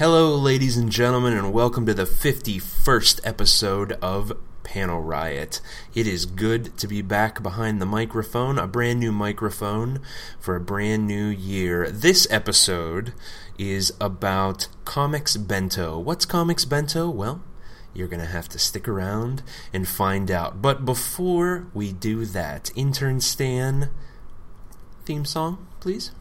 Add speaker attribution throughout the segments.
Speaker 1: Hello, ladies and gentlemen, and welcome to the 51st episode of Panel Riot. It is good to be back behind the microphone, a brand new microphone for a brand new year. This episode is about Comics Bento. What's Comics Bento? Well, you're going to have to stick around and find out. But before we do that, intern Stan, theme song, please.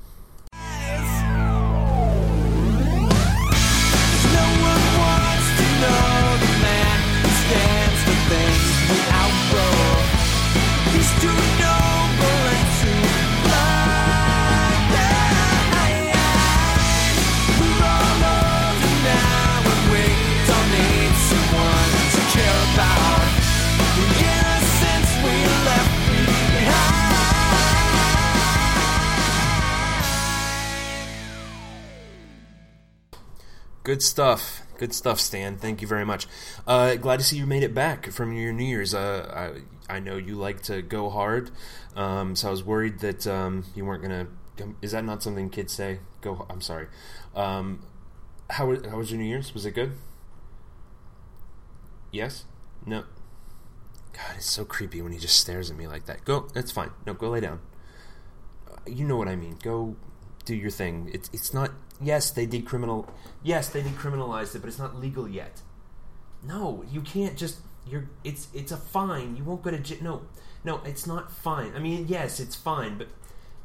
Speaker 1: Good stuff. Good stuff, Stan. Thank you very much. Uh, glad to see you made it back from your New Year's. Uh, I I know you like to go hard, um, so I was worried that um, you weren't gonna. Is that not something kids say? Go. I'm sorry. Um, how how was your New Year's? Was it good? Yes. No. God, it's so creepy when he just stares at me like that. Go. That's fine. No, go lay down. Uh, you know what I mean. Go do your thing. It's it's not. Yes, they decriminal. Yes, they decriminalized it, but it's not legal yet. No, you can't just. You're. It's it's a fine. You won't go to jail. No, no, it's not fine. I mean, yes, it's fine, but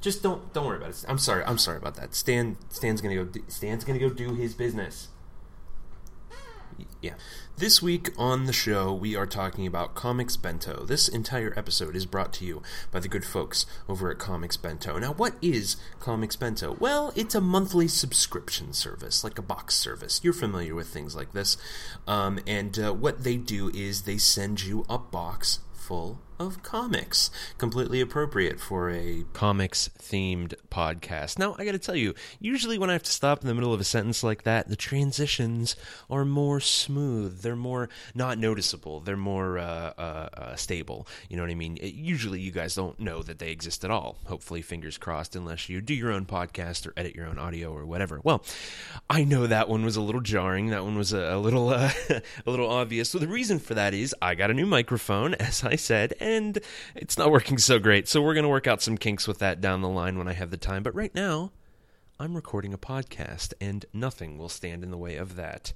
Speaker 1: just don't don't worry about it. I'm sorry. I'm sorry about that. Stan Stan's gonna go. Stan's gonna go do his business. Yeah. This week on the show, we are talking about Comics Bento. This entire episode is brought to you by the good folks over at Comics Bento. Now, what is Comics Bento? Well, it's a monthly subscription service, like a box service. You're familiar with things like this. Um, and uh, what they do is they send you a box full of comics, completely appropriate for a comics themed podcast. Now, I got to tell you, usually when I have to stop in the middle of a sentence like that, the transitions are more smooth. They're more not noticeable. They're more uh, uh, uh, stable. You know what I mean? It- usually, you guys don't know that they exist at all. Hopefully, fingers crossed, unless you do your own podcast or edit your own audio or whatever. Well, I know that one was a little jarring. That one was a, a little uh, a little obvious. So the reason for that is I got a new microphone, as I said, and it's not working so great. So we're gonna work out some kinks with that down the line when I have the time. But right now. I'm recording a podcast, and nothing will stand in the way of that.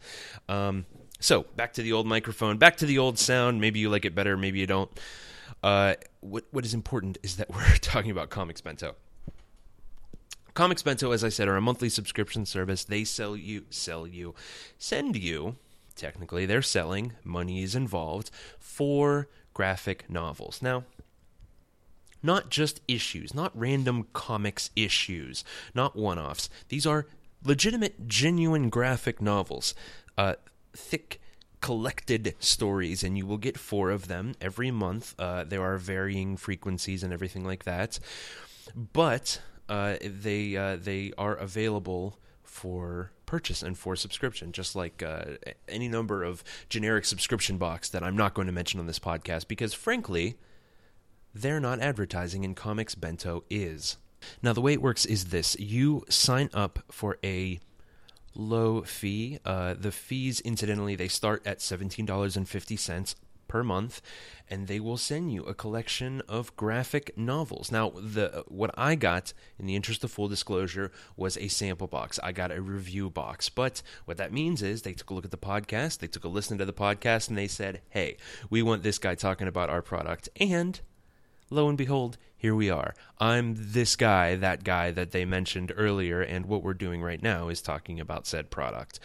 Speaker 1: Um, so, back to the old microphone, back to the old sound. Maybe you like it better, maybe you don't. Uh, what what is important is that we're talking about Comics Bento. Comics Bento, as I said, are a monthly subscription service. They sell you, sell you, send you. Technically, they're selling. Money is involved for graphic novels. Now, not just issues, not random comics issues, not one offs. These are legitimate, genuine graphic novels, uh, thick, collected stories, and you will get four of them every month. Uh, there are varying frequencies and everything like that, but uh, they uh, they are available for purchase and for subscription, just like uh, any number of generic subscription box that I'm not going to mention on this podcast, because frankly they're not advertising and Comics Bento is. Now, the way it works is this you sign up for a low fee. Uh, the fees, incidentally, they start at $17.50 per month, and they will send you a collection of graphic novels. Now, the what I got, in the interest of full disclosure, was a sample box. I got a review box. But what that means is they took a look at the podcast, they took a listen to the podcast, and they said, hey, we want this guy talking about our product. And lo and behold, here we are. I'm this guy, that guy that they mentioned earlier, and what we're doing right now is talking about said product.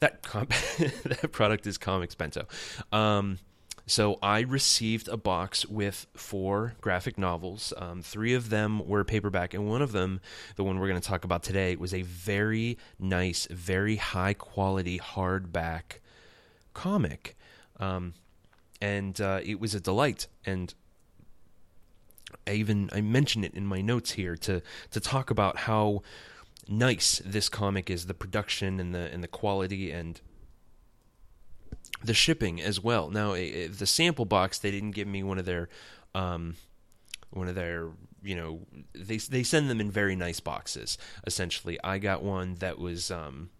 Speaker 1: That com- that product is Comics Bento. Um, so I received a box with four graphic novels. Um, three of them were paperback, and one of them, the one we're going to talk about today, was a very nice, very high quality hardback comic. Um, and uh, it was a delight. And I even I mention it in my notes here to to talk about how nice this comic is, the production and the and the quality and the shipping as well. Now, the sample box they didn't give me one of their um, one of their you know they they send them in very nice boxes. Essentially, I got one that was um,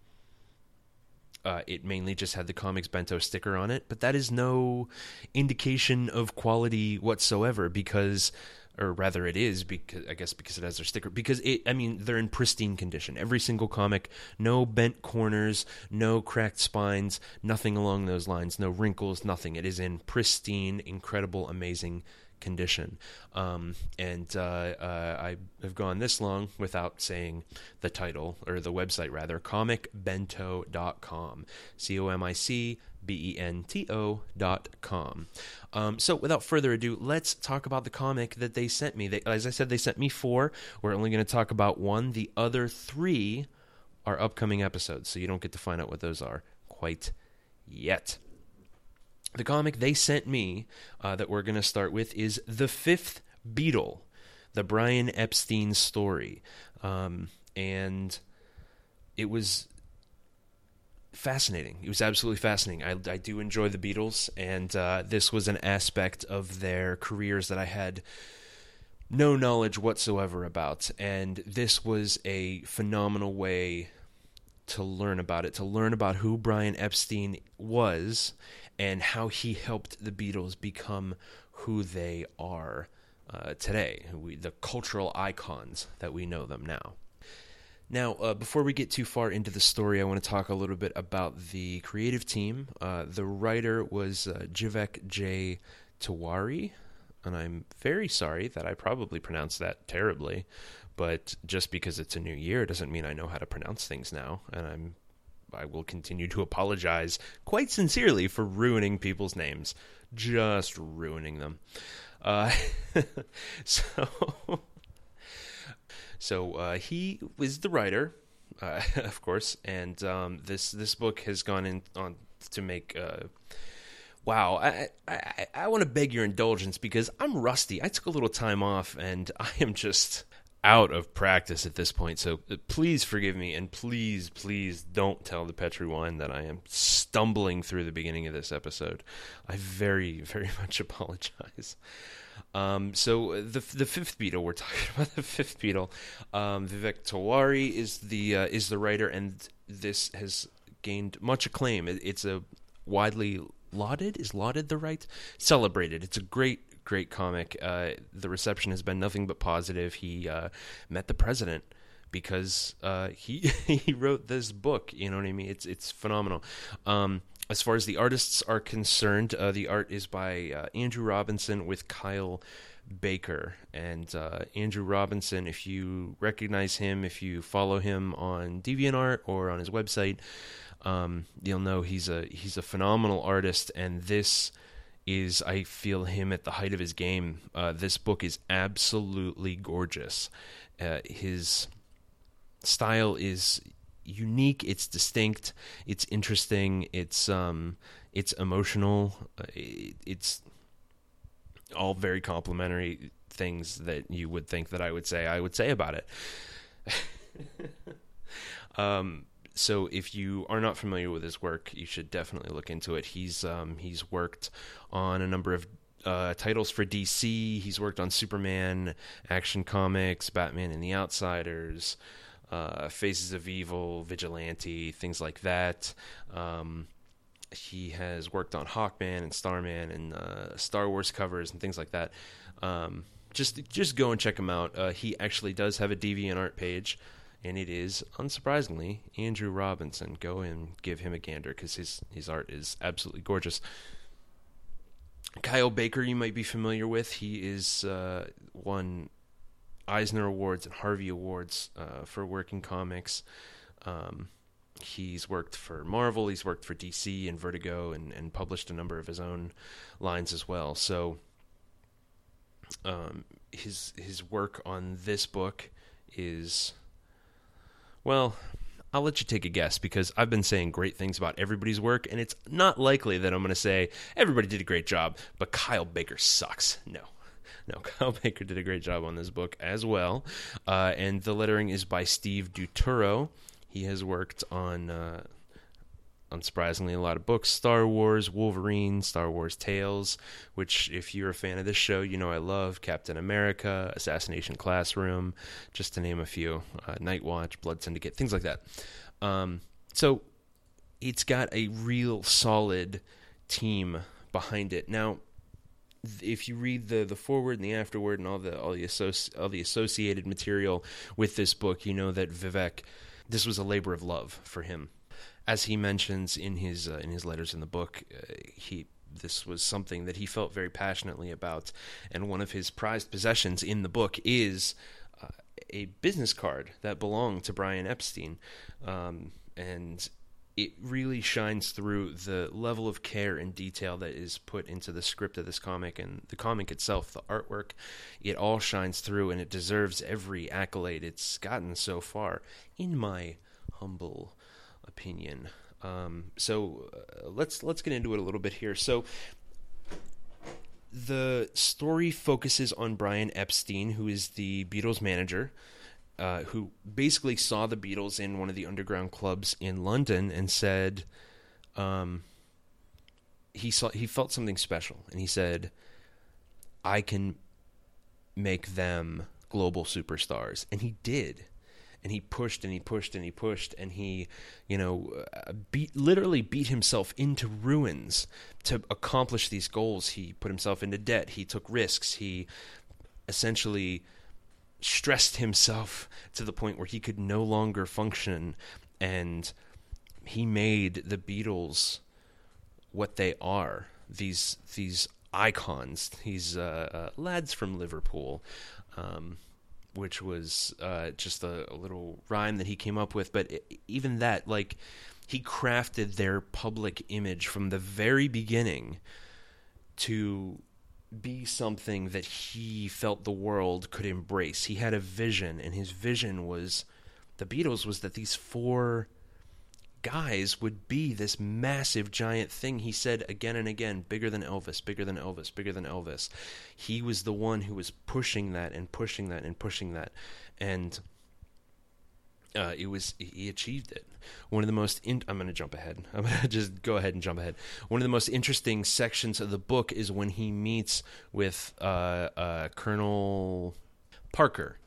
Speaker 1: Uh, it mainly just had the comics bento sticker on it, but that is no indication of quality whatsoever because or rather it is because I guess because it has their sticker because it I mean they're in pristine condition. Every single comic no bent corners no cracked spines nothing along those lines no wrinkles nothing. It is in pristine incredible amazing condition. Um, and uh, uh, I have gone this long without saying the title or the website rather comicbento.com c o m i c B-E-N-T-O dot com. Um, so without further ado, let's talk about the comic that they sent me. They, as I said, they sent me four. We're only going to talk about one. The other three are upcoming episodes, so you don't get to find out what those are quite yet. The comic they sent me uh, that we're going to start with is The Fifth Beatle, the Brian Epstein story. Um, and it was fascinating. It was absolutely fascinating. I, I do enjoy the Beatles, and uh, this was an aspect of their careers that I had no knowledge whatsoever about. And this was a phenomenal way to learn about it, to learn about who Brian Epstein was and how he helped the Beatles become who they are uh, today, we, the cultural icons that we know them now. Now, uh, before we get too far into the story, I want to talk a little bit about the creative team. Uh, the writer was uh, Vivek J. Tiwari, and I'm very sorry that I probably pronounced that terribly, but just because it's a new year doesn't mean I know how to pronounce things now, and I'm I will continue to apologize quite sincerely for ruining people's names, just ruining them. Uh, so. So uh, he was the writer, uh, of course, and um, this this book has gone in on to make. Uh, wow, I I, I want to beg your indulgence because I'm rusty. I took a little time off, and I am just out of practice at this point. So uh, please forgive me, and please, please don't tell the Petri wine that I am stumbling through the beginning of this episode. I very, very much apologize. Um, so uh, the the fifth Beatle, we're talking about the fifth Beatle. Um, Vivek Tiwari is the uh, is the writer, and this has gained much acclaim. It, it's a widely lauded is lauded the right celebrated. It's a great great comic. Uh, the reception has been nothing but positive. He uh, met the president because uh, he he wrote this book. You know what I mean? It's it's phenomenal. Um, as far as the artists are concerned, uh, the art is by uh, Andrew Robinson with Kyle Baker. And uh, Andrew Robinson, if you recognize him, if you follow him on DeviantArt or on his website, um, you'll know he's a he's a phenomenal artist. And this is, I feel, him at the height of his game. Uh, this book is absolutely gorgeous. Uh, his style is unique, it's distinct, it's interesting, it's um, it's emotional, uh, it, it's all very complimentary things that you would think that I would say I would say about it. um, so if you are not familiar with his work, you should definitely look into it. He's um, he's worked on a number of uh, titles for DC. He's worked on Superman, Action Comics, Batman and the Outsiders uh, Faces of Evil, Vigilante, things like that. Um, he has worked on Hawkman and Starman and uh, Star Wars covers and things like that. Um, just just go and check him out. Uh, he actually does have a DeviantArt page, and it is unsurprisingly Andrew Robinson. Go and give him a gander because his his art is absolutely gorgeous. Kyle Baker, you might be familiar with. He is uh, won Eisner Awards and Harvey Awards uh, for working comics. Um, he's worked for Marvel, he's worked for DC and Vertigo, and, and published a number of his own lines as well. So um, his his work on this book is well. I'll let you take a guess because I've been saying great things about everybody's work, and it's not likely that I'm going to say everybody did a great job, but Kyle Baker sucks. No, no, Kyle Baker did a great job on this book as well. Uh, and the lettering is by Steve Dutro. He has worked on, uh, unsurprisingly, a lot of books Star Wars, Wolverine, Star Wars Tales, which, if you're a fan of this show, you know I love Captain America, Assassination Classroom, just to name a few, uh, Night Watch, Blood Syndicate, things like that. Um, so it's got a real solid team behind it. Now, if you read the the forward and the afterward and all the all the associ- all the associated material with this book, you know that Vivek this was a labor of love for him. As he mentions in his uh, in his letters in the book, uh, he this was something that he felt very passionately about, and one of his prized possessions in the book is uh, a business card that belonged to Brian Epstein, um, and it really shines through the level of care and detail that is put into the script of this comic and the comic itself, the artwork. It all shines through, and it deserves every accolade it's gotten so far, in my humble opinion. Um, so uh, let's let's get into it a little bit here. So the story focuses on Brian Epstein, who is the Beatles manager uh, who basically saw the Beatles in one of the underground clubs in London and said, um, he saw he felt something special, and he said, "I can make them global superstars," and he did. And he pushed and he pushed and he pushed and he, you know, uh, beat literally beat himself into ruins to accomplish these goals. He put himself into debt. He took risks. He essentially stressed himself to the point where he could no longer function and he made the Beatles what they are these these icons these uh, uh, lads from Liverpool um, which was uh, just a, a, little rhyme that he came up with. But it, even that like he crafted their public image from the very beginning to be something that he felt the world could embrace. He had a vision, and his vision was the Beatles was that these four guys would be this massive giant thing. He said again and again, bigger than Elvis, bigger than Elvis, bigger than Elvis. He was the one who was pushing that and pushing that and pushing that. And uh, it was he achieved it. One of the most in, I'm going to jump ahead. I'm going to just go ahead and jump ahead. One of the most interesting sections of the book is when he meets with uh, uh, Colonel Parker,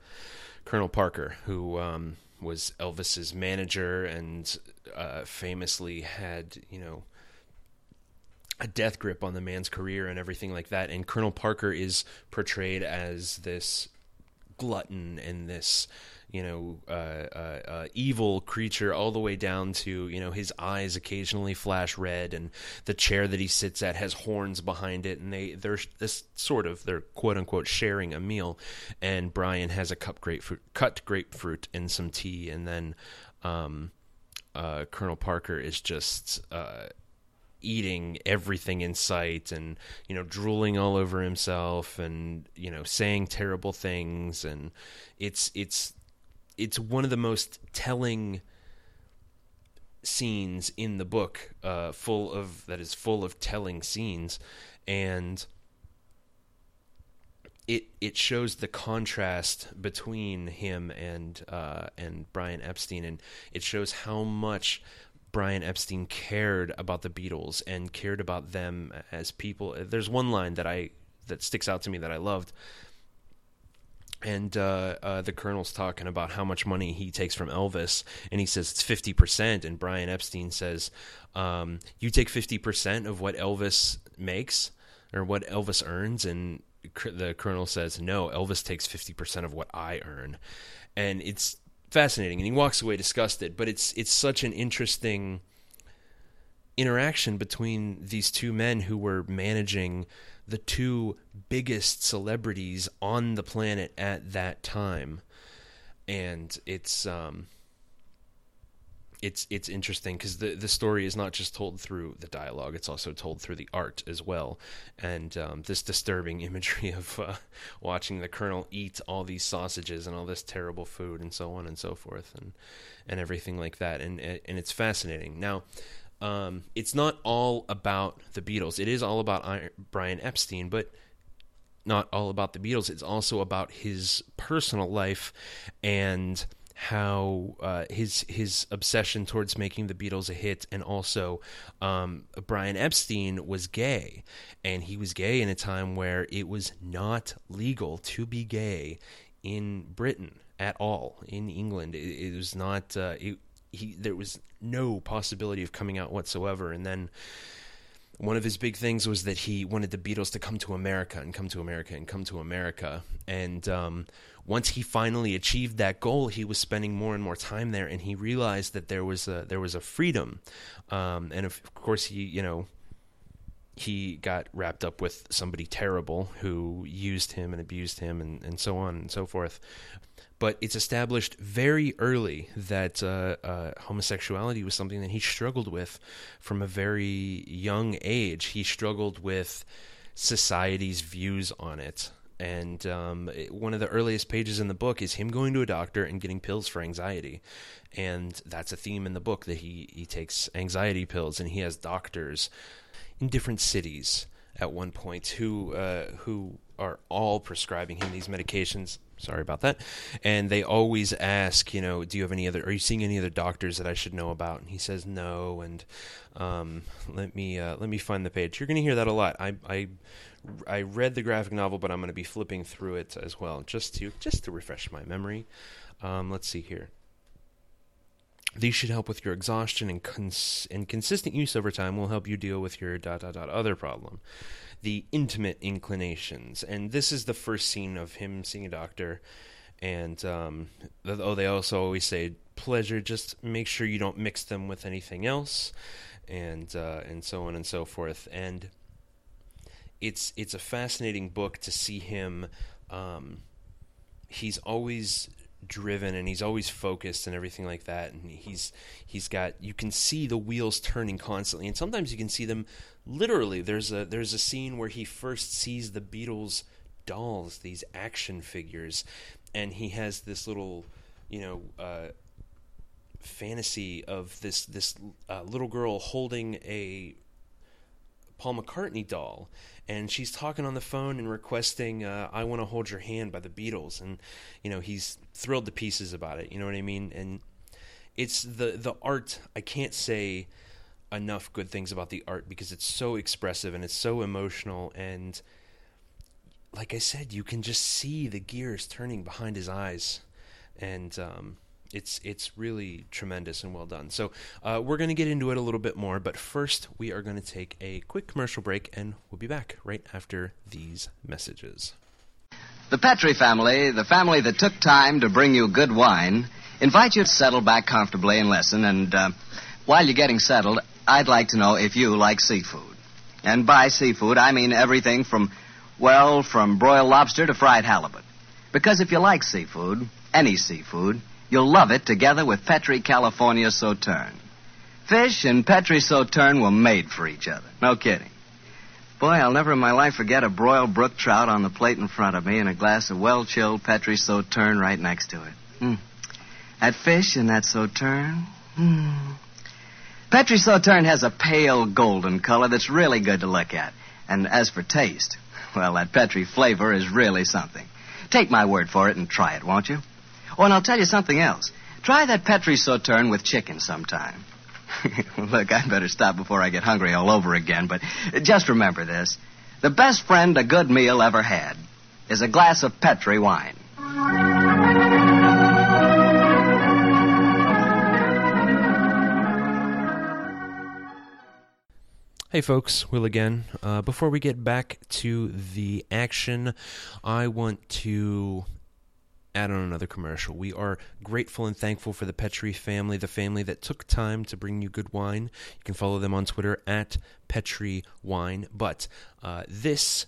Speaker 1: Colonel Parker, who um, was Elvis's manager and uh, famously had you know a death grip on the man's career and everything like that. And Colonel Parker is portrayed as this glutton and this you know, uh, uh, uh, evil creature all the way down to, you know, his eyes occasionally flash red and the chair that he sits at has horns behind it and they, they're this sort of, they're quote unquote sharing a meal. And Brian has a cup grapefruit, cut grapefruit and some tea and then, um, uh, Colonel Parker is just, uh, eating everything in sight and you know drooling all over himself and you know saying terrible things and it's it's it's one of the most telling scenes in the book, uh, full of that is full of telling scenes, and it it shows the contrast between him and uh, and Brian Epstein, and it shows how much Brian Epstein cared about the Beatles and cared about them as people. There's one line that I that sticks out to me that I loved and uh, uh, the colonel's talking about how much money he takes from Elvis, and he says it's fifty percent. And Brian Epstein says, um, "You take fifty percent of what Elvis makes or what Elvis earns," and the colonel says, "No, Elvis takes fifty percent of what I earn," and it's fascinating. And he walks away disgusted, but it's it's such an interesting interaction between these two men who were managing the two biggest celebrities on the planet at that time, and it's um, it's it's interesting because the the story is not just told through the dialogue; it's also told through the art as well. And um, this disturbing imagery of uh, watching the Colonel eat all these sausages and all this terrible food and so on and so forth, and and everything like that, and and it's fascinating. Now, um, it's not all about the Beatles. It is all about Brian Epstein, but not all about the Beatles. It's also about his personal life and how uh, his his obsession towards making the Beatles a hit, and also um, Brian Epstein was gay, and he was gay in a time where it was not legal to be gay in Britain at all. In England, it, it was not. Uh, it, he there was no possibility of coming out whatsoever. And then one of his big things was that he wanted the Beatles to come to America and come to America and come to America. And um, once he finally achieved that goal, he was spending more and more time there, and he realized that there was a there was a freedom. Um, and of course, he you know he got wrapped up with somebody terrible who used him and abused him and, and so on and so forth. But it's established very early that uh, uh, homosexuality was something that he struggled with from a very young age. He struggled with society's views on it. And um, one of the earliest pages in the book is him going to a doctor and getting pills for anxiety. And that's a theme in the book that he, he takes anxiety pills and he has doctors in different cities at one point who uh, who are all prescribing him these medications. Sorry about that. And they always ask, you know, do you have any other? Are you seeing any other doctors that I should know about? And he says no. And um, let me uh, let me find the page. You're going to hear that a lot. I I I read the graphic novel, but I'm going to be flipping through it as well, just to just to refresh my memory. Um, let's see here. These should help with your exhaustion and, cons- and consistent use over time will help you deal with your dot dot dot other problem, the intimate inclinations. And this is the first scene of him seeing a doctor. And um, oh, they also always say pleasure. Just make sure you don't mix them with anything else, and uh, and so on and so forth. And it's it's a fascinating book to see him. Um, he's always driven and he's always focused and everything like that. And he's he's got you can see the wheels turning constantly. And sometimes you can see them literally. There's a there's a scene where he first sees the Beatles dolls these action figures and he has this little you know uh, fantasy of this this uh, little girl holding a Paul McCartney doll, and she's talking on the phone and requesting uh, "I Want to Hold Your Hand" by the Beatles, and you know he's thrilled to pieces about it. You know what I mean? And it's the the art. I can't say enough good things about the art because it's so expressive and it's so emotional and like I said, you can just see the gears turning behind his eyes, and um, it's it's really tremendous and well done. So uh, we're going to get into it a little bit more, but first we are going to take a quick commercial break, and we'll be back right after these messages.
Speaker 2: The Petri family, the family that took time to bring you good wine, invite you to settle back comfortably and listen. And uh, while you're getting settled, I'd like to know if you like seafood. And by seafood, I mean everything from, well, from broiled lobster to fried halibut. Because if you like seafood, any seafood, You'll love it together with Petri California Sauterne. Fish and Petri Sauterne were made for each other. No kidding. Boy, I'll never in my life forget a broiled brook trout on the plate in front of me and a glass of well chilled Petri Sauterne right next to it. Mm. That fish and that Sauterne. Mm. Petri Sauterne has a pale golden color that's really good to look at. And as for taste, well, that Petri flavor is really something. Take my word for it and try it, won't you? Oh, and I'll tell you something else. Try that Petri sauterne with chicken sometime. Look, I'd better stop before I get hungry all over again, but just remember this. The best friend a good meal ever had is a glass of Petri wine.
Speaker 1: Hey folks, Will again. Uh, before we get back to the action, I want to add on another commercial. We are grateful and thankful for the Petri family, the family that took time to bring you good wine. You can follow them on Twitter at Petri Wine. But uh, this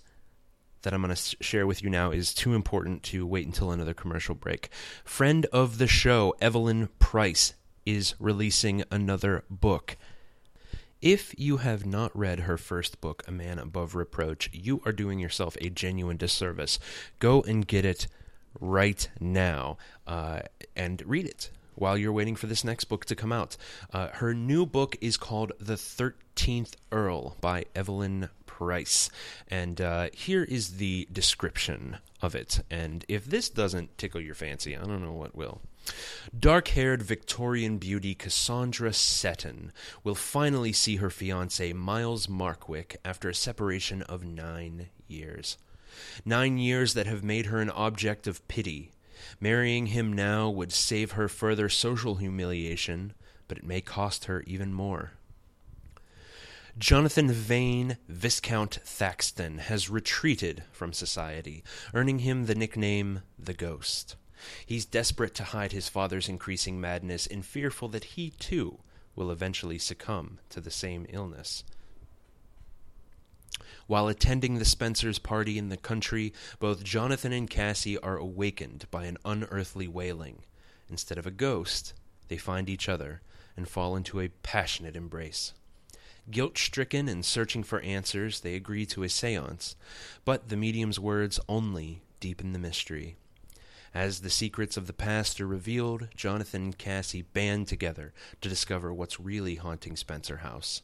Speaker 1: that I'm going to share with you now is too important to wait until another commercial break. Friend of the show, Evelyn Price, is releasing another book. If you have not read her first book, A Man Above Reproach, you are doing yourself a genuine disservice. Go and get it right now uh, and read it while you're waiting for this next book to come out. Uh, her new book is called The Thirteenth Earl by Evelyn Price. And uh, here is the description of it. And if this doesn't tickle your fancy, I don't know what will. Dark haired Victorian beauty Cassandra Seton will finally see her fiance Miles Markwick after a separation of nine years. Nine years that have made her an object of pity. Marrying him now would save her further social humiliation, but it may cost her even more. Jonathan Vane, Viscount Thaxton, has retreated from society, earning him the nickname the Ghost. He's desperate to hide his father's increasing madness and fearful that he, too, will eventually succumb to the same illness. While attending the Spencers' party in the country, both Jonathan and Cassie are awakened by an unearthly wailing. Instead of a ghost, they find each other and fall into a passionate embrace. Guilt stricken and searching for answers, they agree to a seance, but the medium's words only deepen the mystery. As the secrets of the past are revealed, Jonathan and Cassie band together to discover what's really haunting Spencer House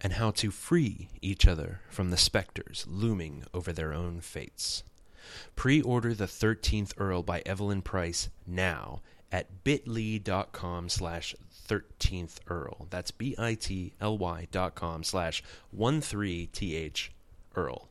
Speaker 1: and how to free each other from the specters looming over their own fates. Pre order The Thirteenth Earl by Evelyn Price now at bit.ly.com slash 13th Earl. That's B I T L Y dot com slash 13th Earl.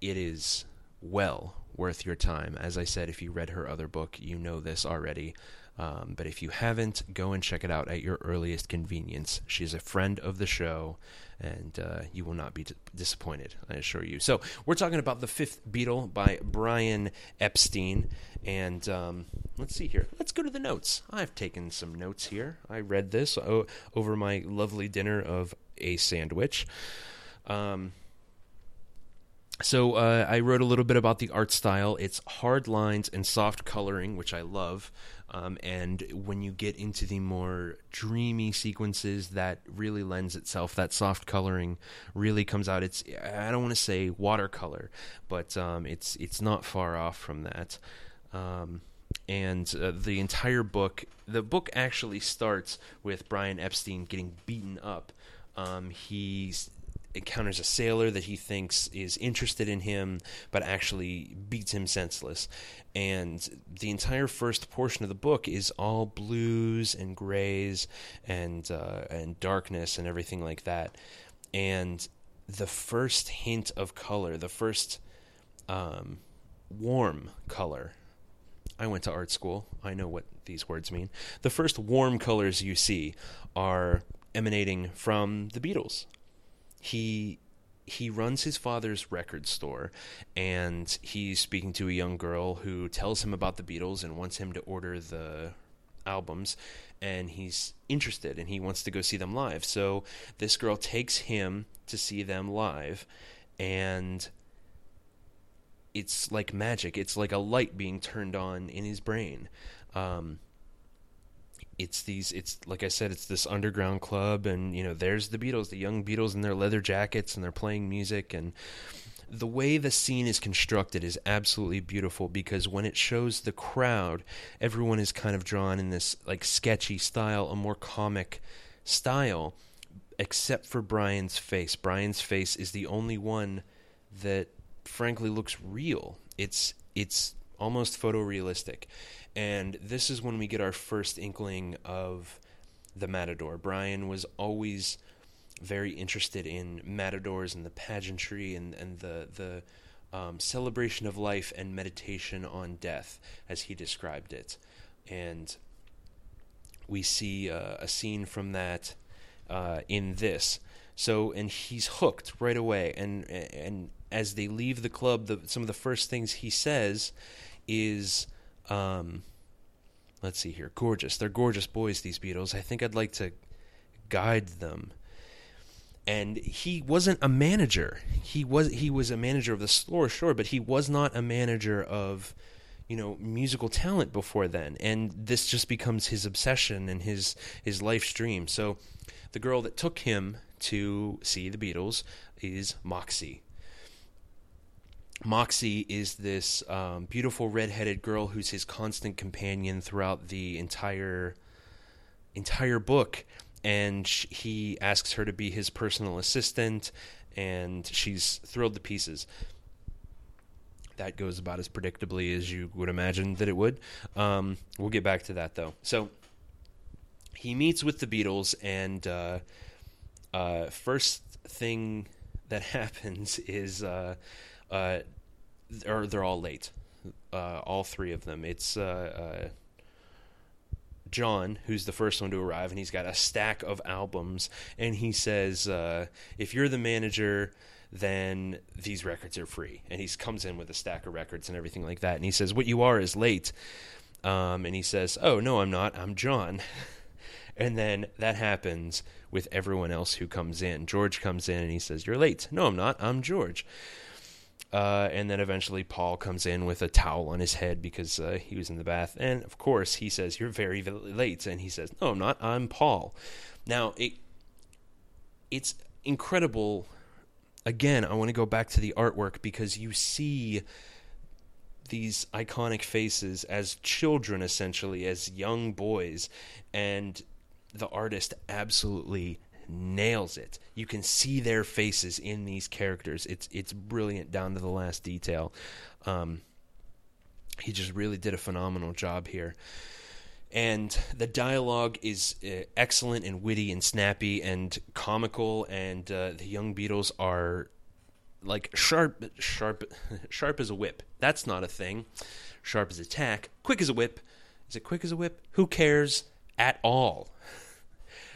Speaker 1: It is well worth your time. As I said, if you read her other book, you know this already. Um, but if you haven't, go and check it out at your earliest convenience. She's a friend of the show, and uh, you will not be d- disappointed, I assure you. So, we're talking about The Fifth Beatle by Brian Epstein. And um, let's see here. Let's go to the notes. I've taken some notes here. I read this o- over my lovely dinner of a sandwich. Um, so uh, I wrote a little bit about the art style. It's hard lines and soft coloring, which I love. Um, and when you get into the more dreamy sequences, that really lends itself. That soft coloring really comes out. It's I don't want to say watercolor, but um, it's it's not far off from that. Um, and uh, the entire book, the book actually starts with Brian Epstein getting beaten up. Um, he's encounters a sailor that he thinks is interested in him, but actually beats him senseless. And the entire first portion of the book is all blues and grays and uh, and darkness and everything like that. And the first hint of color, the first um, warm color. I went to art school. I know what these words mean. The first warm colors you see are emanating from the Beatles he he runs his father's record store and he's speaking to a young girl who tells him about the Beatles and wants him to order the albums and he's interested and he wants to go see them live. So this girl takes him to see them live and it's like magic. It's like a light being turned on in his brain. Um, it's these it's like I said, it's this underground club and you know, there's the Beatles, the young Beatles in their leather jackets and they're playing music and the way the scene is constructed is absolutely beautiful because when it shows the crowd, everyone is kind of drawn in this like sketchy style, a more comic style, except for Brian's face. Brian's face is the only one that frankly looks real. It's it's almost photorealistic. And this is when we get our first inkling of the matador. Brian was always very interested in matadors and the pageantry and, and the, the um, celebration of life and meditation on death, as he described it. And we see uh, a scene from that uh, in this. So, and he's hooked right away. And and as they leave the club, the, some of the first things he says is, um, let's see here, gorgeous. They're gorgeous boys, these Beatles. I think I'd like to guide them. And he wasn't a manager. He was he was a manager of the store, sure, but he was not a manager of you know musical talent before then and this just becomes his obsession and his his life stream so the girl that took him to see the beatles is moxie Moxie is this um, beautiful redheaded girl who's his constant companion throughout the entire entire book, and sh- he asks her to be his personal assistant, and she's thrilled to pieces. That goes about as predictably as you would imagine that it would. Um, we'll get back to that though. So he meets with the Beatles, and uh, uh, first thing that happens is. Uh, uh, or they're all late. Uh, all three of them. It's uh, uh, John, who's the first one to arrive, and he's got a stack of albums, and he says, uh, "If you're the manager." Then these records are free, and he comes in with a stack of records and everything like that. And he says, "What you are is late," um, and he says, "Oh no, I'm not. I'm John." And then that happens with everyone else who comes in. George comes in and he says, You're late. No, I'm not. I'm George. Uh, and then eventually Paul comes in with a towel on his head because uh, he was in the bath. And of course, he says, You're very late. And he says, No, I'm not. I'm Paul. Now, it, it's incredible. Again, I want to go back to the artwork because you see these iconic faces as children, essentially, as young boys. And the artist absolutely nails it. You can see their faces in these characters. It's it's brilliant down to the last detail. Um, he just really did a phenomenal job here. And the dialogue is uh, excellent and witty and snappy and comical. And uh, the young Beatles are like sharp, sharp, sharp as a whip. That's not a thing. Sharp as a tack. Quick as a whip. Is it quick as a whip? Who cares at all?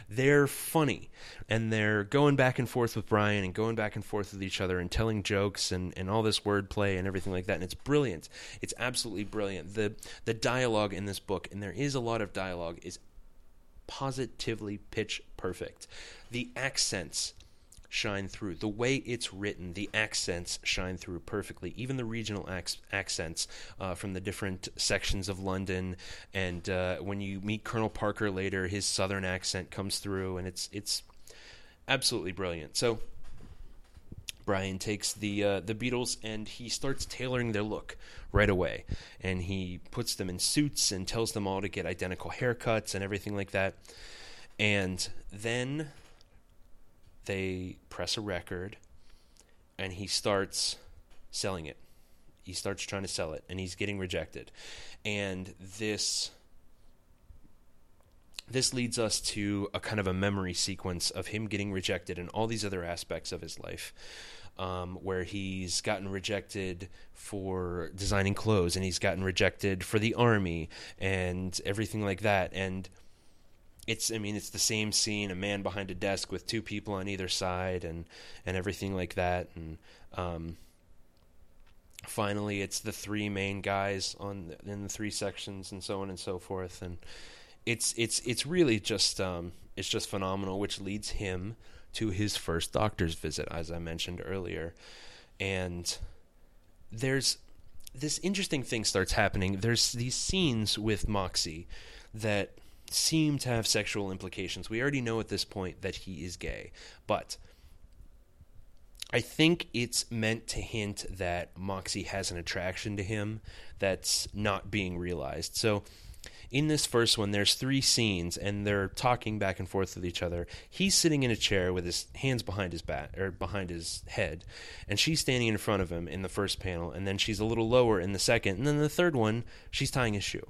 Speaker 1: they're funny and they're going back and forth with Brian and going back and forth with each other and telling jokes and, and all this wordplay and everything like that. And it's brilliant. It's absolutely brilliant. The the dialogue in this book, and there is a lot of dialogue, is positively pitch perfect. The accents shine through. The way it's written, the accents shine through perfectly. Even the regional ac- accents uh, from the different sections of London, and uh, when you meet Colonel Parker later, his southern accent comes through, and it's it's absolutely brilliant. So. Brian takes the uh, the Beatles and he starts tailoring their look right away, and he puts them in suits and tells them all to get identical haircuts and everything like that. And then they press a record and he starts selling it. He starts trying to sell it and he's getting rejected. And this this leads us to a kind of a memory sequence of him getting rejected and all these other aspects of his life. Um, where he's gotten rejected for designing clothes and he's gotten rejected for the army and everything like that. And it's I mean it's the same scene, a man behind a desk with two people on either side, and and everything like that, and um, finally it's the three main guys on in the three sections, and so on and so forth, and it's it's it's really just um, it's just phenomenal, which leads him to his first doctor's visit, as I mentioned earlier, and there's this interesting thing starts happening. There's these scenes with Moxie that seem to have sexual implications. We already know at this point that he is gay, but I think it's meant to hint that Moxie has an attraction to him that's not being realized. So in this first one there's three scenes and they're talking back and forth with each other. He's sitting in a chair with his hands behind his back or behind his head and she's standing in front of him in the first panel and then she's a little lower in the second and then the third one she's tying his shoe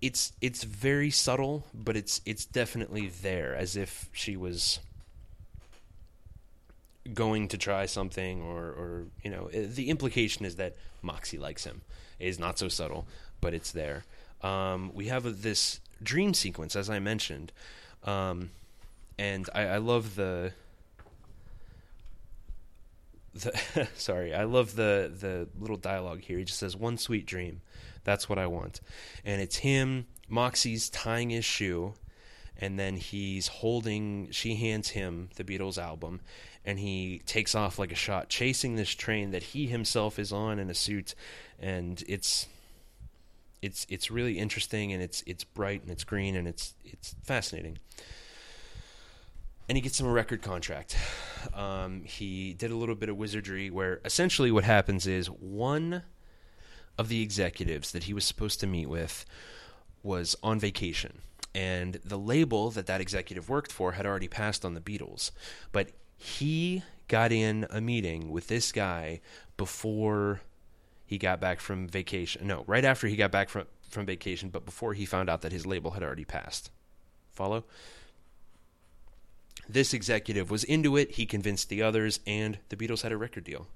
Speaker 1: it's it's very subtle, but it's it's definitely there, as if she was going to try something, or or you know, eh, the implication is that Moxie likes him. It is not so subtle, but it's there. Um, we have a, this dream sequence, as I mentioned, um, and I, I love the. The, sorry, I love the the little dialogue here. He just says, "One sweet dream." That's what I want. And it's him, Moxie's tying his shoe, and then he's holding, she hands him the Beatles album, and he takes off like a shot, chasing this train that he himself is on in a suit. And it's. It's it's really interesting and it's it's bright and it's green and it's it's fascinating and he gets him a record contract. Um, he did a little bit of wizardry where essentially what happens is one of the executives that he was supposed to meet with was on vacation. And the label that that executive worked for had already passed on the Beatles. But he got in a meeting with this guy before he got back from vacation. No, right after he got back from, from vacation, but before he found out that his label had already passed. Follow? This executive was into it. He convinced the others, and the Beatles had a record deal.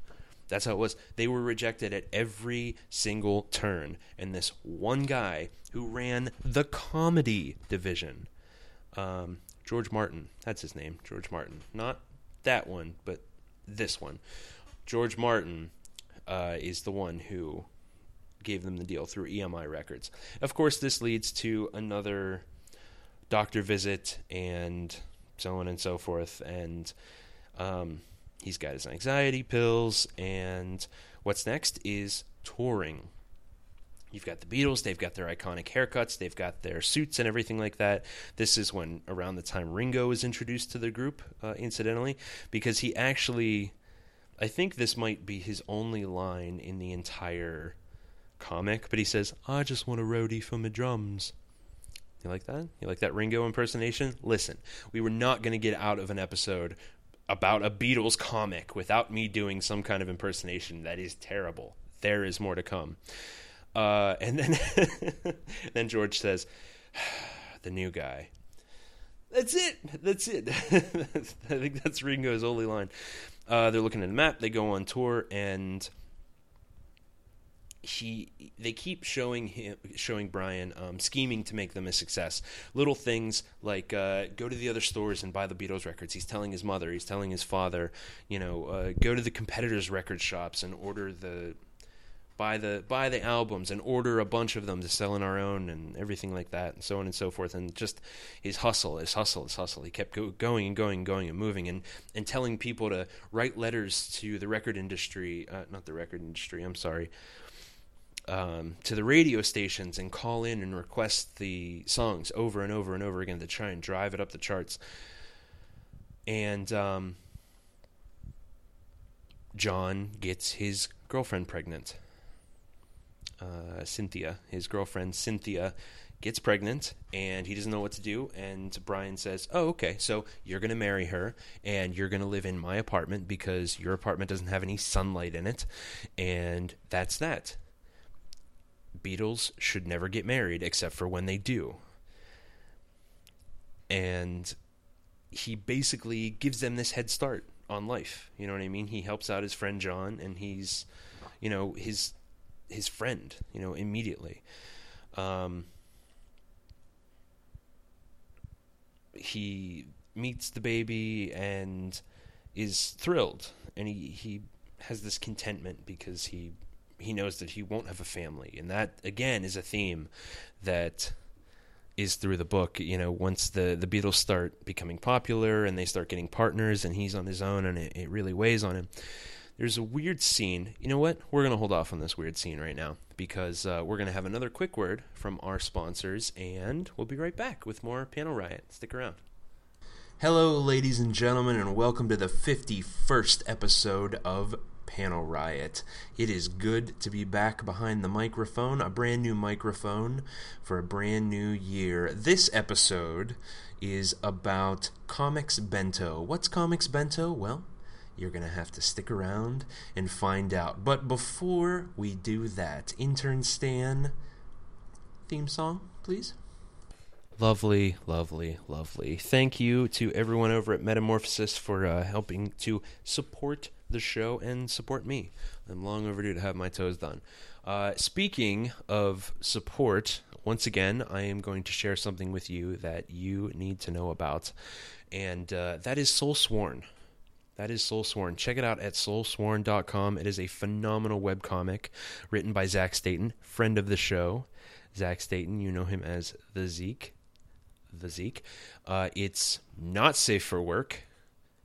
Speaker 1: That's how it was. They were rejected at every single turn. And this one guy who ran the comedy division, um, George Martin, that's his name, George Martin. Not that one, but this one. George Martin uh, is the one who gave them the deal through EMI Records. Of course, this leads to another doctor visit and so on and so forth. And um, he's got his anxiety pills. And what's next is touring. You've got the Beatles, they've got their iconic haircuts, they've got their suits and everything like that. This is when, around the time Ringo was introduced to the group, uh, incidentally, because he actually, I think this might be his only line in the entire comic, but he says, I just want a roadie for my drums. You like that? You like that Ringo impersonation? Listen, we were not going to get out of an episode about a Beatles comic without me doing some kind of impersonation. That is terrible. There is more to come. Uh, and then, then George says, "The new guy." That's it. That's it. I think that's Ringo's only line. Uh, they're looking at the map. They go on tour, and he they keep showing him showing Brian um, scheming to make them a success. Little things like uh, go to the other stores and buy the Beatles records. He's telling his mother, he's telling his father, you know, uh, go to the competitors' record shops and order the buy the buy the albums and order a bunch of them to sell in our own and everything like that and so on and so forth and just his hustle his hustle his hustle he kept go, going and going and going and moving and and telling people to write letters to the record industry uh, not the record industry I'm sorry um, to the radio stations and call in and request the songs over and over and over again to try and drive it up the charts. And um, John gets his girlfriend pregnant. Uh, Cynthia, his girlfriend Cynthia, gets pregnant and he doesn't know what to do. And Brian says, Oh, okay, so you're going to marry her and you're going to live in my apartment because your apartment doesn't have any sunlight in it. And that's that. Beatles should never get married except for when they do. And he basically gives them this head start on life. You know what I mean? He helps out his friend John and he's you know, his his friend, you know, immediately. Um he meets the baby and is thrilled and he he has this contentment because he he knows that he won't have a family, and that again is a theme that is through the book. You know, once the the Beatles start becoming popular and they start getting partners, and he's on his own, and it, it really weighs on him. There's a weird scene. You know what? We're gonna hold off on this weird scene right now because uh, we're gonna have another quick word from our sponsors, and we'll be right back with more Panel Riot. Stick around. Hello, ladies and gentlemen, and welcome to the 51st episode of Panel Riot. It is good to be back behind the microphone, a brand new microphone for a brand new year. This episode is about Comics Bento. What's Comics Bento? Well, you're going to have to stick around and find out. But before we do that, intern Stan, theme song, please. Lovely, lovely, lovely. Thank you to everyone over at Metamorphosis for uh, helping to support the show and support me. I'm long overdue to have my toes done. Uh, speaking of support, once again, I am going to share something with you that you need to know about, and uh, that is Soul Sworn. That is Soul Sworn. Check it out at soulsworn.com. It is a phenomenal webcomic written by Zach Staten, friend of the show. Zach Staten, you know him as the Zeke. The Zeke. Uh, it's not safe for work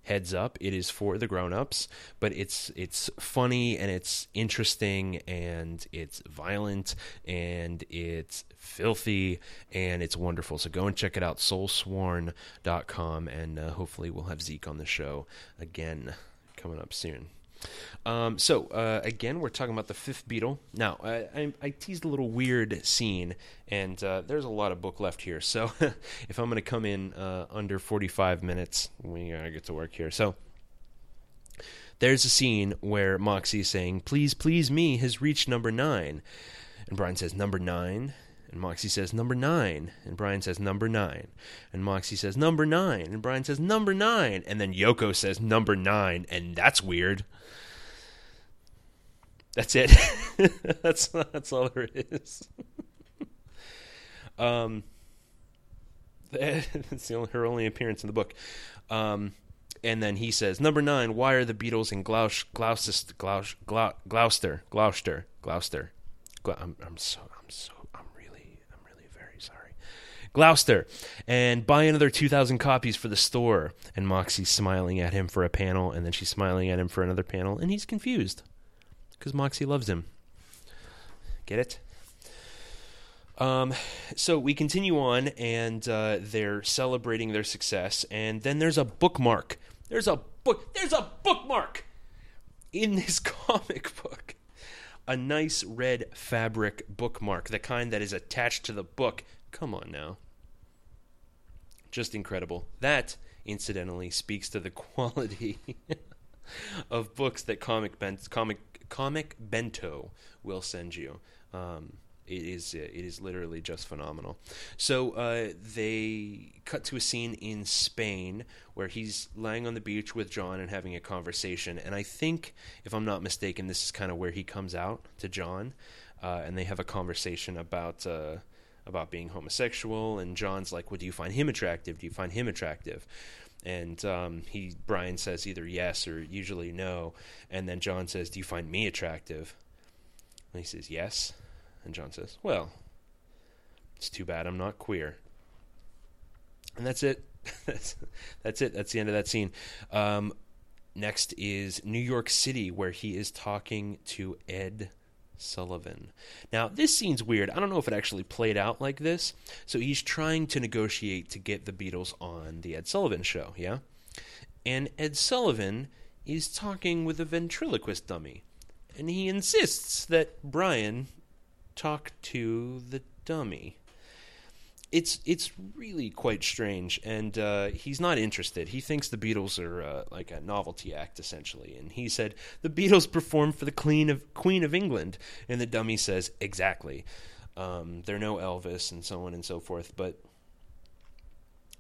Speaker 1: heads up. It is for the grown-ups but it's it's funny and it's interesting and it's violent and it's filthy and it's wonderful. So go and check it out soulsworn.com and uh, hopefully we'll have zeke on the show again coming up soon um, so uh, again, we're talking about the fifth Beatle. Now, I, I, I teased a little weird scene, and uh, there's a lot of book left here. So if I'm going to come in uh, under 45 minutes, we gotta get to work here. So there's a scene where Moxie is saying, "Please, please me" has reached number nine, and Brian says, "Number nine." And Moxie says, number nine. And Brian says, number nine. And Moxie says, number nine. And Brian says, number nine. And then Yoko says, number nine. And that's weird. That's it. that's that's all there is. um, that's the only, her only appearance in the book. Um, and then he says, number nine, why are the Beatles in Gloucester, Gloucester, Gloucester, Gloucester, Gloucester? I'm, I'm so, I'm so, I'm really, I'm really very sorry. Gloucester, and buy another 2,000 copies for the store. And Moxie's smiling at him for a panel, and then she's smiling at him for another panel, and he's confused because Moxie loves him. Get it? Um, so we continue on, and uh, they're celebrating their success, and then there's a bookmark. There's a book. There's a bookmark in this comic book. A nice red fabric bookmark, the kind that is attached to the book. Come on now. Just incredible. That, incidentally, speaks to the quality of books that comic ben- comic comic bento will send you. Um, it is it is literally just phenomenal. So uh, they cut to a scene in Spain where he's lying on the beach with John and having a conversation. And I think, if I'm not mistaken, this is kind of where he comes out to John, uh, and they have a conversation about uh, about being homosexual. And John's like, "Well, do you find him attractive? Do you find him attractive?" And um, he Brian says either yes or usually no. And then John says, "Do you find me attractive?" And he says yes. And John says, Well, it's too bad I'm not queer. And that's it. that's, it. That's the end of that scene. Um, next is New York City, where he is talking to Ed Sullivan. Now, this scene's weird. I don't know if it actually played out like this. So he's trying to negotiate to get the Beatles on the Ed Sullivan show, yeah? And Ed Sullivan is talking with a ventriloquist dummy. And he insists that Brian talk to the dummy. It's it's really quite strange, and uh, he's not interested. He thinks the Beatles are uh, like a novelty act, essentially. And he said the Beatles perform for the Queen of Queen of England, and the dummy says exactly. Um, they're no Elvis, and so on and so forth. But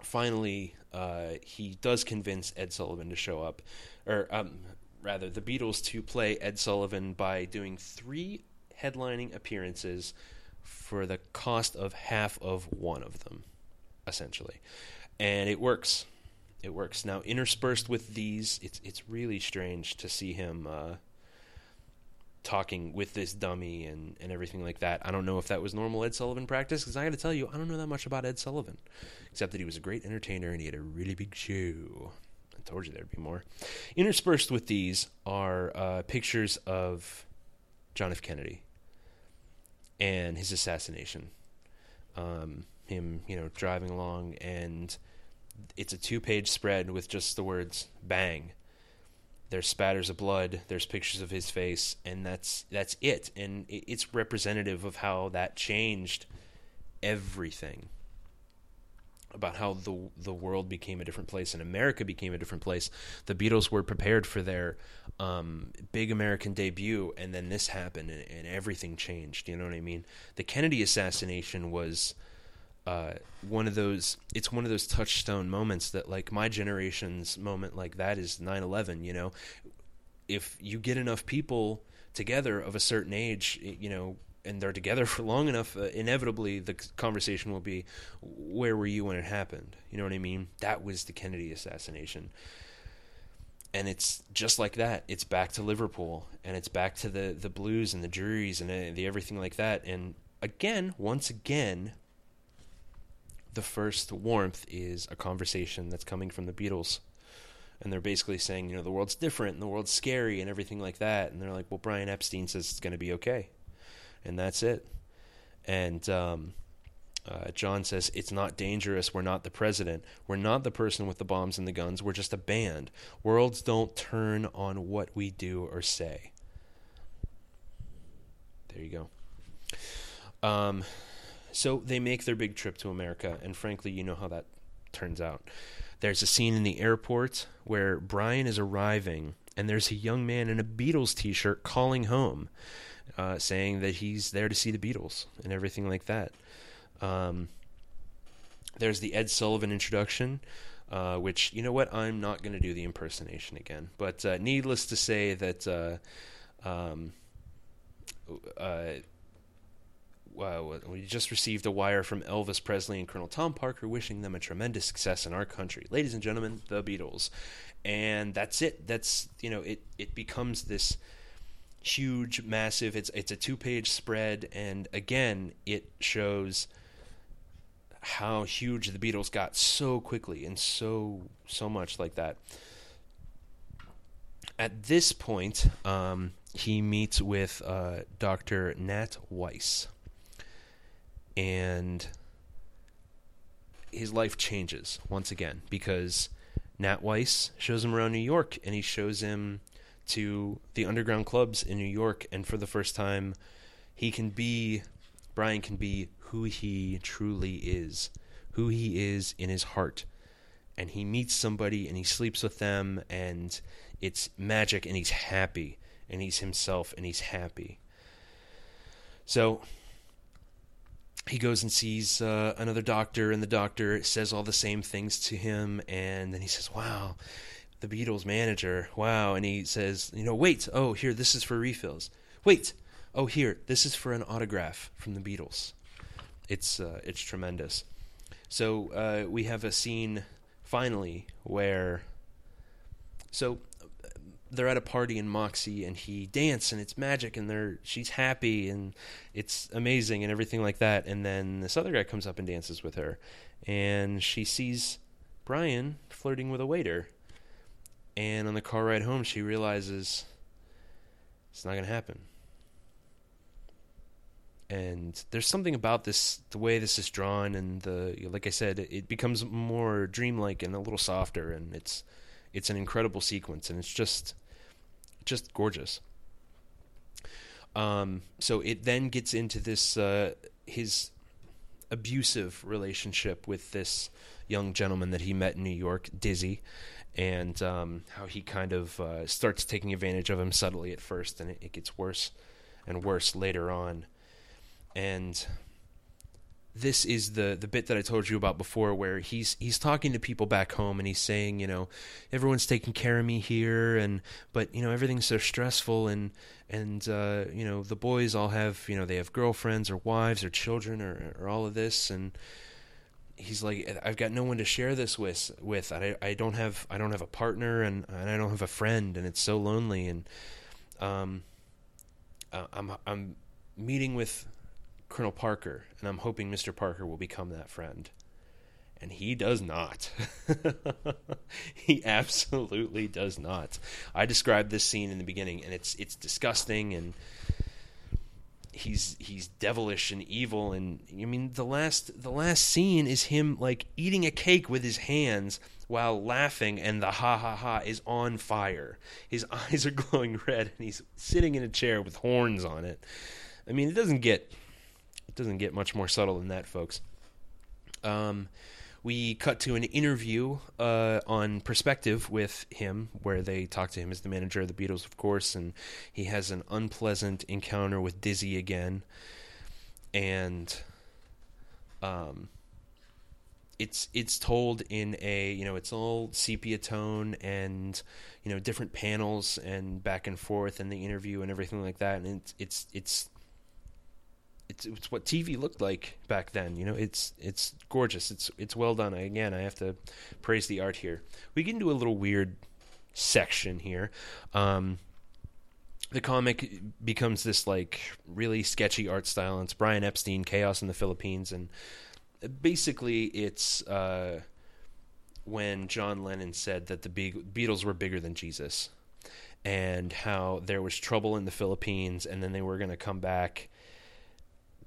Speaker 1: finally, uh, he does convince Ed Sullivan to show up, or um, rather, the Beatles to play Ed Sullivan by doing three headlining appearances for the cost of half of one of them, essentially. And it works. It works. Now, interspersed with these, it's it's really strange to see him uh, talking with this dummy and, and everything like that. I don't know if that was normal Ed Sullivan practice, because I got to tell you, I don't know that much about Ed Sullivan, except that he was a great entertainer and he had a really big show. I told you there'd be more. Interspersed with these are uh, pictures of John F. Kennedy and his assassination. Um, him, you know, driving along, and it's a two-page spread with just the words "bang." There's spatters of blood. There's pictures of his face, and that's that's it. And it's representative of how that changed everything about how the the world became a different place and America became a different place. The Beatles were prepared for their um, big American debut, and then this happened, and, and, everything changed. You know what I mean? The Kennedy assassination was uh, one of those. It's one of those touchstone moments that, like, my generation's moment, like that, is 9/11. You know, if you get enough people together of a certain age, you know, and they're together for long enough, uh, inevitably the conversation will be, "Where were you when it happened?" You know what I mean? That was the Kennedy assassination, and it's just like that. It's back to Liverpool, and it's back to the the blues and the juries and uh, the everything like that. And again, once again, the first warmth is a conversation that's coming from the Beatles. And they're basically saying, you know, the world's different and the world's scary and everything like that. And they're like, well, Brian Epstein says it's going to be okay and that's it. And um, uh, John says, It's not dangerous. We're not the president. We're not the person with the bombs and the guns. We're just a band. Worlds don't turn on what we do or say. There you go. Um, so they make their big trip to America, and frankly, you know how that turns out. There's a scene in the airport where Brian is arriving, and there's a young man in a Beatles t shirt calling home uh, saying that he's there to see the Beatles and everything like that. Um, there's the Ed Sullivan introduction, uh, which you know what I'm not going to do the impersonation again. But uh, needless to say that uh, um, uh, well, we just received a wire from Elvis Presley and Colonel Tom Parker wishing them a tremendous success in our country. Ladies and gentlemen, the Beatles. And that's it. That's, you know, it, it becomes this huge, massive, it's, it's a two page spread. And again, it shows how huge the Beatles got so quickly and so, so much like that. At this point, um, he meets with uh, Dr. Nat Weiss and his life changes once again because Nat Weiss shows him around New York and he shows him to the underground clubs in New York and for the first time he can be Brian can be who he truly is who he is in his heart. And he meets somebody and he sleeps with them and it's magic and he's happy and he's himself and he's happy. So he goes and sees uh, another doctor, and the doctor says all the same things to him, and then he says, "Wow." The Beatles manager, wow, and he says, you know, wait, oh, here, this is for refills. Wait, oh, here, this is for an autograph from the Beatles. It's uh, it's tremendous. So uh, we have a scene finally where, so they're at a party in Moxie and he dance and it's magic and they're she's happy and it's amazing and everything like that. And then this other guy comes up and dances with her and she sees Brian flirting with a waiter. And on the car ride home she realizes it's not going to happen. And there's something about this the way this is drawn and the like I said it becomes more dreamlike and a little softer and it's it's an incredible sequence and it's just just gorgeous um, so it then gets into this uh, his abusive relationship with this young gentleman that he met in New York, Dizzy, and um, how he kind of uh, starts taking advantage of him subtly at first, and it, it gets worse and worse later on. And this is the the bit that I told you about before, where he's he's talking to people back home and he's saying, you know, everyone's taking care of me here, and but you know everything's so stressful, and and uh, you know the boys all have you know they have girlfriends or wives or children or or all of this, and he's like, I've got no one to share this with with. I I don't have I don't have a partner and and I don't have a friend, and it's so lonely, and um, I'm I'm meeting with Colonel Parker, and I'm hoping Mr. Parker will become that friend. And he does not. he absolutely does not. I described this scene in the beginning, and it's it's disgusting, and he's he's devilish and evil. And I mean, the last the last scene is him like eating a cake with his hands while laughing, and the ha ha ha is on fire. His eyes are glowing red, and he's sitting in a chair with horns on it. I mean, it doesn't get doesn't get much more subtle than that, folks. Um, we cut to an interview uh, on Perspective with him, where they talk to him as the manager of the Beatles, of course, and he has an unpleasant encounter with Dizzy again, and um, it's it's told in a you know it's all sepia tone and you know different panels and back and forth in the interview and everything like that, and it's it's it's it's it's what TV looked like back then. You know, it's it's gorgeous. It's it's well done. I, again, I have to praise the art here. We get into a little weird section here. Um, the comic becomes this like really sketchy art style. And it's Brian Epstein, Chaos in the Philippines, and basically it's uh, when John Lennon said that the Beatles were bigger than Jesus, and how there was trouble in the Philippines, and then they were going to come back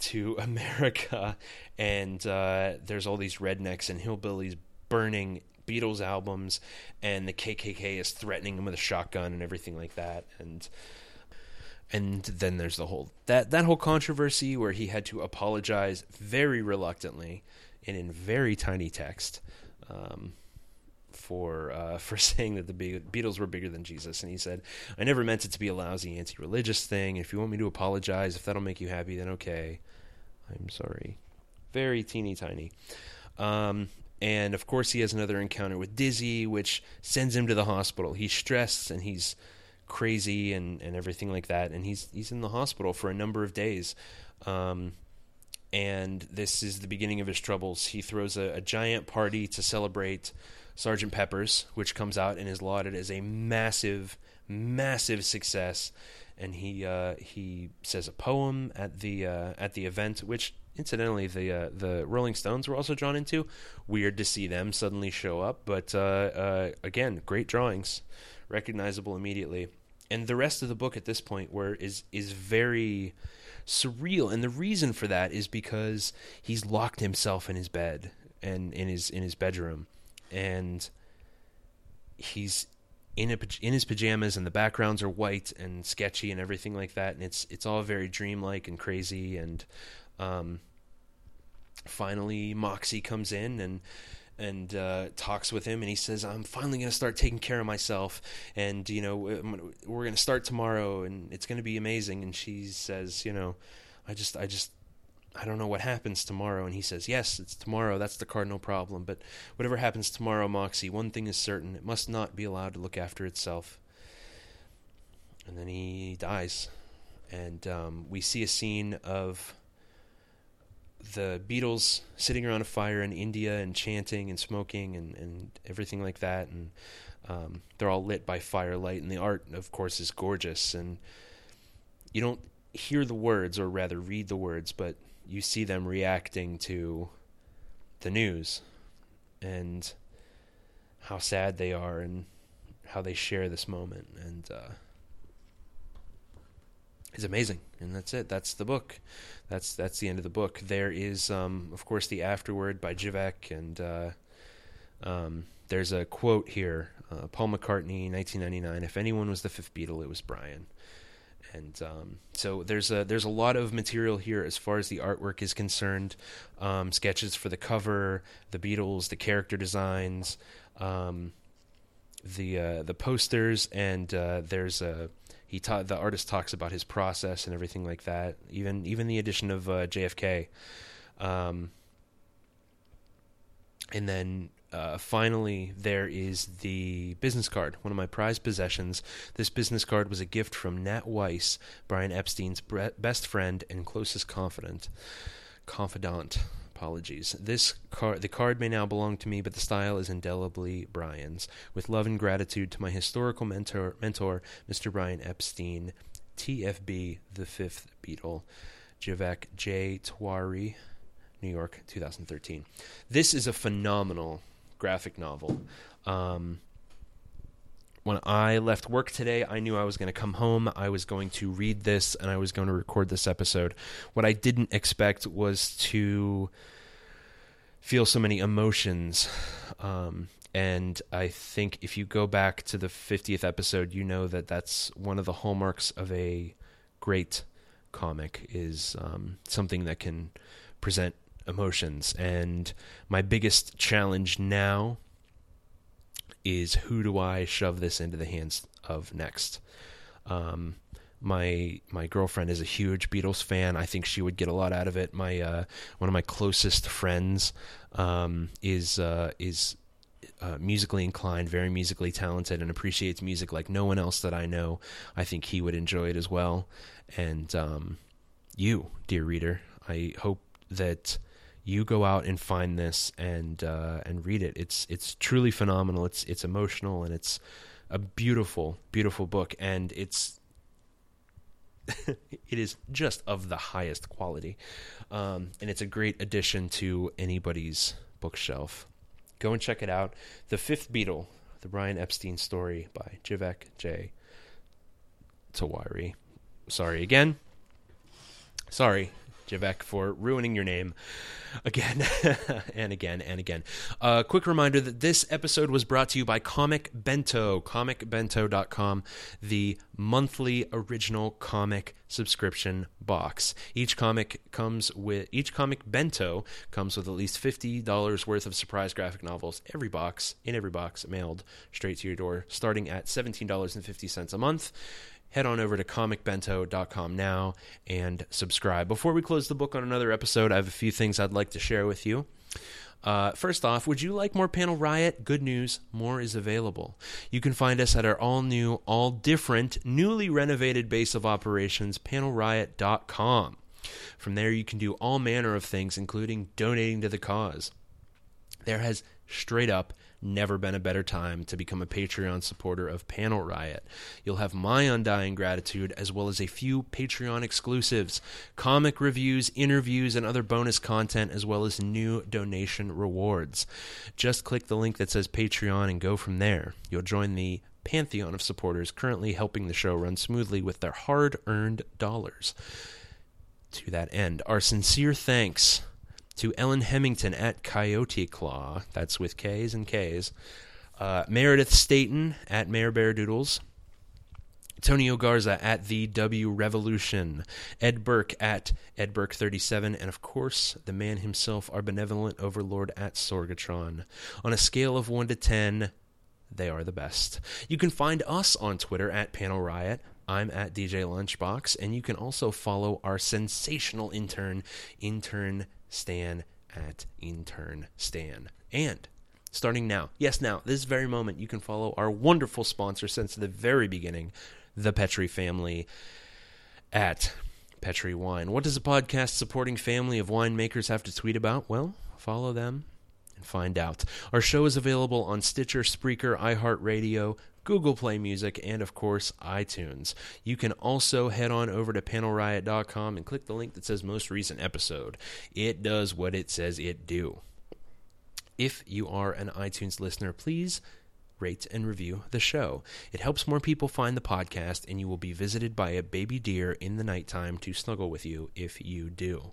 Speaker 1: to America, and uh, there's all these rednecks and hillbillies burning Beatles albums, and the KKK is threatening them with a shotgun and everything like that, and and then there's the whole that that whole controversy where he had to apologize very reluctantly and in very tiny text. Um, for uh, for saying that the Beatles were bigger than Jesus, and he said, "I never meant it to be a lousy anti-religious thing. If you want me to apologize, if that'll make you happy, then okay. I'm sorry." Very teeny tiny. Um, and of course, he has another encounter with Dizzy, which sends him to the hospital. He's stressed and he's crazy and, and everything like that. And he's he's in the hospital for a number of days. Um, and this is the beginning of his troubles. He throws a, a giant party to celebrate Sergeant Pepper's, which comes out and is lauded as a massive, massive success. And he uh, he says a poem at the uh, at the event, which incidentally the uh, the Rolling Stones were also drawn into. Weird to see them suddenly show up, but uh, uh, again, great drawings, recognizable immediately. And the rest of the book at this point where is is very surreal, and the reason for that is because he's locked himself in his bed and in his in his bedroom, and he's in a, in his pajamas, and the backgrounds are white and sketchy and everything like that, and it's it's all very dreamlike and crazy, and um, finally Moxie comes in and and uh, talks with him, and he says, "I'm finally going to start taking care of myself, and you know, we're going to start tomorrow, and it's going to be amazing." And she says, "You know, I just, I just, I don't know what happens tomorrow." And he says, "Yes, it's tomorrow. That's the cardinal problem. But whatever happens tomorrow, Moxie, one thing is certain: it must not be allowed to look after itself." And then he dies, and um, we see a scene of the Beatles sitting around a fire in India and chanting and smoking and, and everything like that. And um, they're all lit by firelight. And the art, of course, is gorgeous. And you don't hear the words, or rather read the words, but you see them reacting to the news and how sad they are and how they share this moment. And, uh, is amazing, and that's it. That's the book. That's that's the end of the book. There is, um, of course, the afterword by Jivek, and uh, um, there's a quote here: uh, Paul McCartney, 1999. If anyone was the fifth Beatle, it was Brian. And um, so there's a there's a lot of material here as far as the artwork is concerned. Um, sketches for the cover, the Beatles, the character designs, um, the uh, the posters, and uh, there's a he taught the artist talks about his process and everything like that. Even even the addition of uh, JFK, um, and then uh, finally there is the business card, one of my prized possessions. This business card was a gift from Nat Weiss, Brian Epstein's best friend and closest confidant. Confidant. Apologies. This the card may now belong to me, but the style is indelibly Brian's. With love and gratitude to my historical mentor, mentor Mr. Brian Epstein, TFB, the fifth Beatle, Jivek J. Tiwari, New York, 2013. This is a phenomenal graphic novel. Um, when I left work today, I knew I was going to come home. I was going to read this and I was going to record this episode. What I didn't expect was to feel so many emotions. Um, and I think if you go back to the 50th episode, you know that that's one of the hallmarks of a great comic is um, something that can present emotions. And my biggest challenge now is who do I shove this into the hands of next? Um, my my girlfriend is a huge Beatles fan. I think she would get a lot out of it. My uh, one of my closest friends um, is uh, is uh, musically inclined, very musically talented, and appreciates music like no one else that I know. I think he would enjoy it as well. And um, you, dear reader, I hope that you go out and find this and uh, and read it. It's it's truly phenomenal. It's it's emotional and it's a beautiful beautiful book and it's it is just of the highest quality, um, and it's a great addition to anybody's bookshelf. Go and check it out. The Fifth Beatle, the Brian Epstein story by Jivek J. Tiwari. Sorry again. Sorry, Jivek, for ruining your name again and again and again. A uh, quick reminder that this episode was brought to you by Comic Bento, comicbento.com, the monthly original comic subscription box. Each comic comes with each comic bento comes with at least $50 worth of surprise graphic novels every box in every box mailed straight to your door starting at $17.50 a month head on over to comicbento.com now and subscribe. Before we close the book on another episode, I have a few things I'd like to share with you. Uh, first off, would you like more Panel Riot? Good news, more is available. You can find us at our all new, all different, newly renovated base of operations, panelriot.com. From there, you can do all manner of things, including donating to the cause. There has straight up never been a better time to become a Patreon supporter of Panel Riot. You'll have my undying gratitude as well as a few Patreon exclusives, comic reviews, interviews, and other bonus content, as well as new donation rewards. Just click the link that says Patreon and go from there. You'll join the pantheon of supporters currently helping the show run smoothly with their hard earned dollars. To that end, our sincere thanks to Ellen Hemington at Coyote Claw, that's with K's and K's, uh, Meredith Staten at Mayor Bear Doodles, Tonio Garza at the W Revolution, Ed Burke at Ed Burke 37, and of course, the man himself, our benevolent overlord at Sorgatron. On a scale of 1 to 10, they are the best. You can find us on Twitter at Panel Riot. I'm at DJ Lunchbox, and you can also follow our sensational intern, Intern Stan at Intern Stan. And starting now, yes, now, this very moment, you can follow our wonderful sponsor since the very beginning, the Petri family, at Petri Wine. What does a podcast supporting family of winemakers have to tweet about? Well, follow them and find out. Our show is available on Stitcher, Spreaker, iHeartRadio, Google Play Music, and of course, iTunes. You can also head on over to panelriot.com and click the link that says most recent episode. It does what it says it do. If you are an iTunes listener, please rate and review the show. It helps more people find the podcast, and you will be visited by a baby deer in the nighttime to snuggle with you if you do.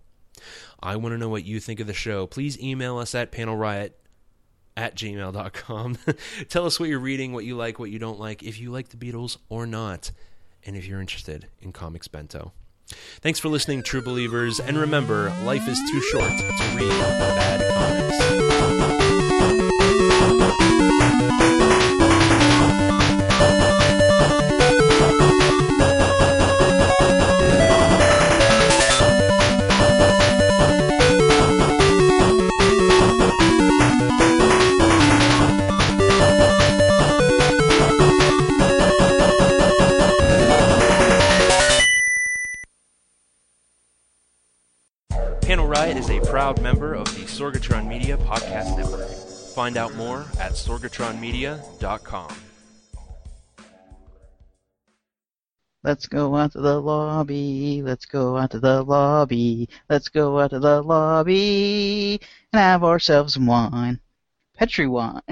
Speaker 1: I want to know what you think of the show. Please email us at panelriot at gmail.com. Tell us what you're reading, what you like, what you don't like, if you like the Beatles or not, and if you're interested in Comics Bento. Thanks for listening, true believers, and remember, life is too short to read bad comics. Panel proud member of the Sorgatron Media Podcast Network. Find out more at sorgatronmedia.com.
Speaker 3: Let's go out to the lobby. Let's go out to the lobby. Let's go out to the lobby and have ourselves some wine. Petri wine.